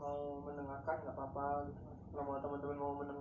mau mendengarkan nggak apa-apa gitu. kalau mau teman-teman mau mendengarkan